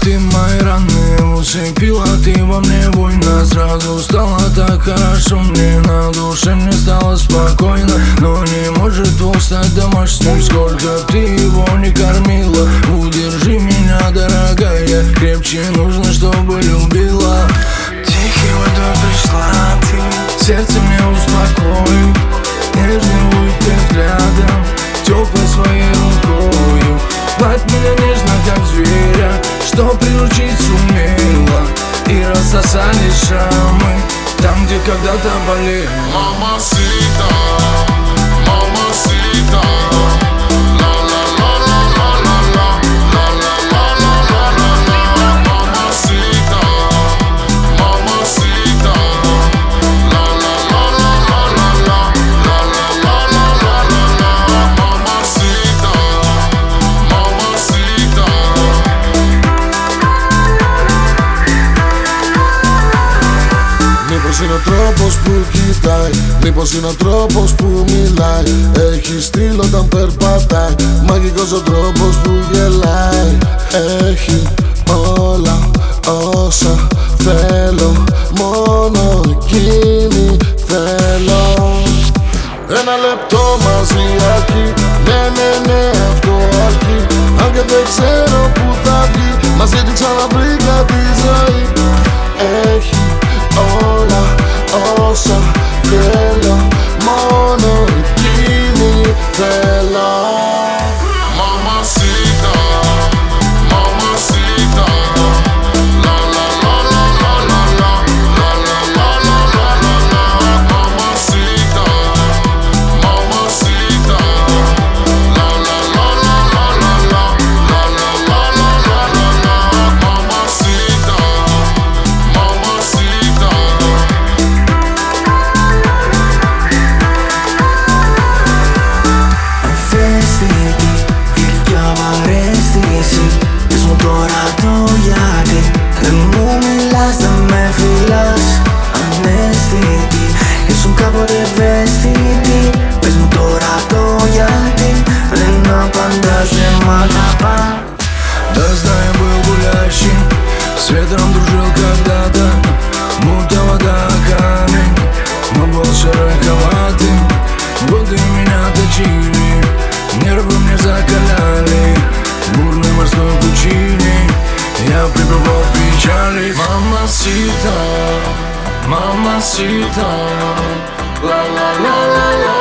ты мои раны Усыпила ты во мне буйно Сразу стало так хорошо мне На душе мне стало спокойно. Но не может двух стать домашним Сколько ты Что приручить сумела И рассосали шрамы Там, где когда-то болели Mamacita, Μήπως είναι ο τρόπος που κοιτάει Μήπως είναι ο τρόπος που μιλάει. Έχει στυλ όταν περπατάει Μαγικός ο τρόπος που γελάει. Έχει όλα όσα θέλω Μόνο εκείνη θέλω. Ένα λεπτό μαζί αρκεί Ναι, ναι, ναι, αυτό αρκεί Αν και δεν ξέρω れママシータママシータララララ